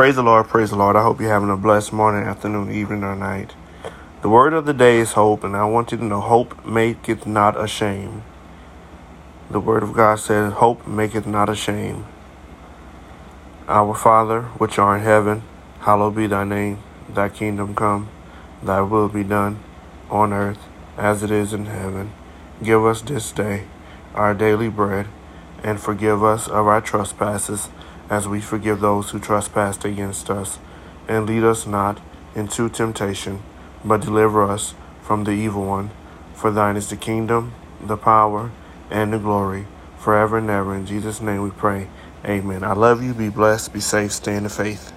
Praise the Lord, praise the Lord. I hope you're having a blessed morning, afternoon, evening, or night. The word of the day is hope, and I want you to know hope maketh not ashamed. The word of God says, Hope maketh not ashamed. Our Father, which art in heaven, hallowed be thy name. Thy kingdom come, thy will be done, on earth as it is in heaven. Give us this day our daily bread, and forgive us of our trespasses, as we forgive those who trespass against us. And lead us not into temptation but deliver us from the evil one. For thine is the kingdom, the power, and the glory, forever and ever. In Jesus' name we pray. Amen. I love you. Be blessed. Be safe. Stay in the faith.